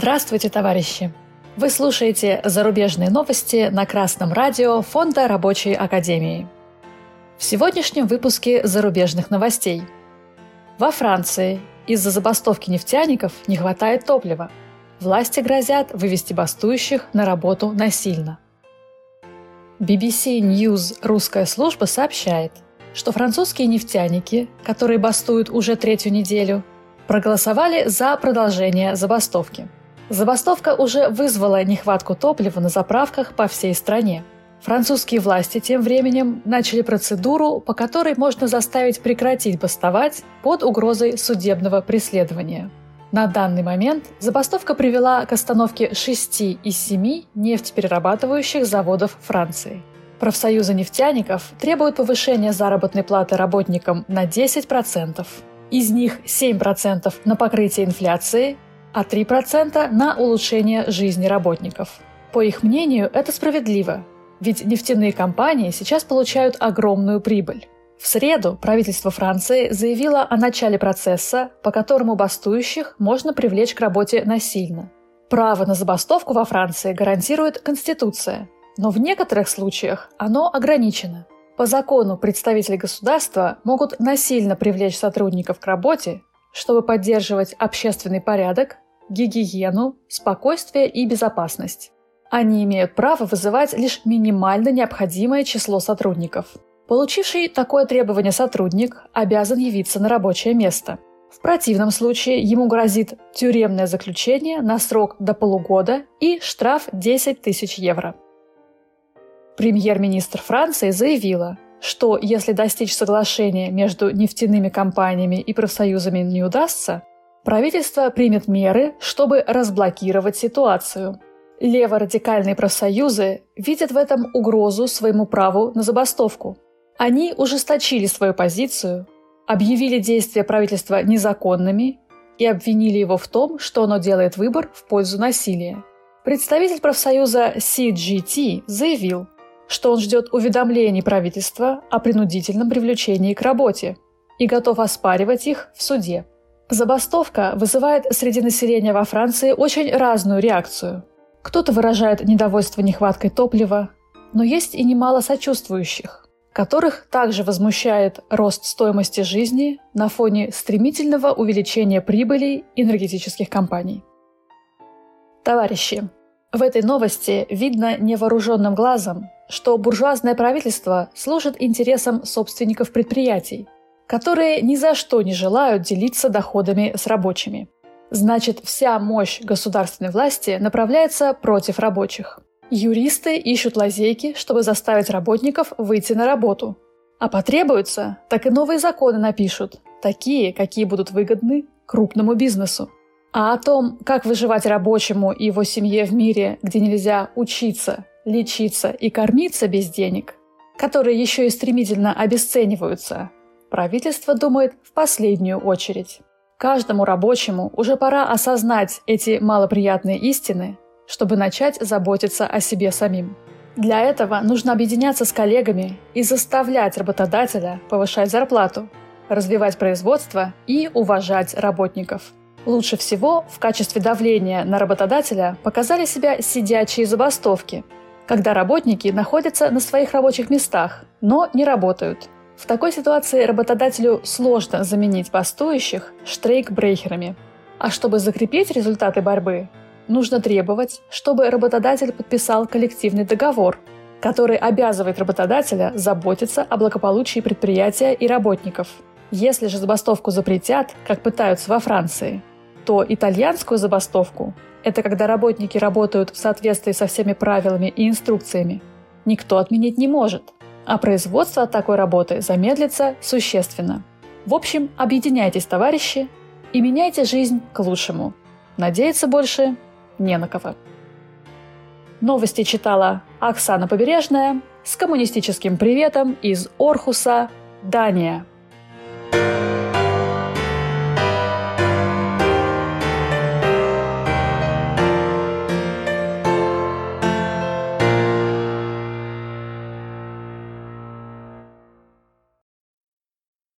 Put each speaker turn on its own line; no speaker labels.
Здравствуйте, товарищи! Вы слушаете зарубежные новости на Красном радио Фонда Рабочей Академии. В сегодняшнем выпуске зарубежных новостей. Во Франции из-за забастовки нефтяников не хватает топлива. Власти грозят вывести бастующих на работу насильно. BBC News русская служба сообщает, что французские нефтяники, которые бастуют уже третью неделю, проголосовали за продолжение забастовки. Забастовка уже вызвала нехватку топлива на заправках по всей стране. Французские власти тем временем начали процедуру, по которой можно заставить прекратить бастовать под угрозой судебного преследования. На данный момент забастовка привела к остановке шести из семи нефтеперерабатывающих заводов Франции. Профсоюзы нефтяников требуют повышения заработной платы работникам на 10%. Из них 7% на покрытие инфляции, а 3% на улучшение жизни работников. По их мнению, это справедливо, ведь нефтяные компании сейчас получают огромную прибыль. В среду правительство Франции заявило о начале процесса, по которому бастующих можно привлечь к работе насильно. Право на забастовку во Франции гарантирует Конституция, но в некоторых случаях оно ограничено – по закону представители государства могут насильно привлечь сотрудников к работе, чтобы поддерживать общественный порядок, гигиену, спокойствие и безопасность. Они имеют право вызывать лишь минимально необходимое число сотрудников. Получивший такое требование сотрудник обязан явиться на рабочее место. В противном случае ему грозит тюремное заключение на срок до полугода и штраф 10 тысяч евро. Премьер-министр Франции заявила, что если достичь соглашения между нефтяными компаниями и профсоюзами не удастся, правительство примет меры, чтобы разблокировать ситуацию. Леворадикальные профсоюзы видят в этом угрозу своему праву на забастовку. Они ужесточили свою позицию, объявили действия правительства незаконными и обвинили его в том, что оно делает выбор в пользу насилия. Представитель профсоюза CGT заявил, что он ждет уведомлений правительства о принудительном привлечении к работе и готов оспаривать их в суде. Забастовка вызывает среди населения во Франции очень разную реакцию. Кто-то выражает недовольство нехваткой топлива, но есть и немало сочувствующих, которых также возмущает рост стоимости жизни на фоне стремительного увеличения прибылей энергетических компаний. Товарищи, в этой новости видно невооруженным глазом, что буржуазное правительство служит интересам собственников предприятий, которые ни за что не желают делиться доходами с рабочими. Значит, вся мощь государственной власти направляется против рабочих. Юристы ищут лазейки, чтобы заставить работников выйти на работу. А потребуется, так и новые законы напишут, такие, какие будут выгодны крупному бизнесу. А о том, как выживать рабочему и его семье в мире, где нельзя учиться, лечиться и кормиться без денег, которые еще и стремительно обесцениваются, правительство думает в последнюю очередь. Каждому рабочему уже пора осознать эти малоприятные истины, чтобы начать заботиться о себе самим. Для этого нужно объединяться с коллегами и заставлять работодателя повышать зарплату, развивать производство и уважать работников. Лучше всего в качестве давления на работодателя показали себя сидячие забастовки – когда работники находятся на своих рабочих местах, но не работают. В такой ситуации работодателю сложно заменить бастующих штрейкбрейхерами. А чтобы закрепить результаты борьбы, нужно требовать, чтобы работодатель подписал коллективный договор, который обязывает работодателя заботиться о благополучии предприятия и работников. Если же забастовку запретят, как пытаются во Франции, то итальянскую забастовку это когда работники работают в соответствии со всеми правилами и инструкциями. Никто отменить не может, а производство от такой работы замедлится существенно. В общем, объединяйтесь, товарищи, и меняйте жизнь к лучшему. Надеяться больше не на кого. Новости читала Оксана Побережная с коммунистическим приветом из Орхуса, Дания.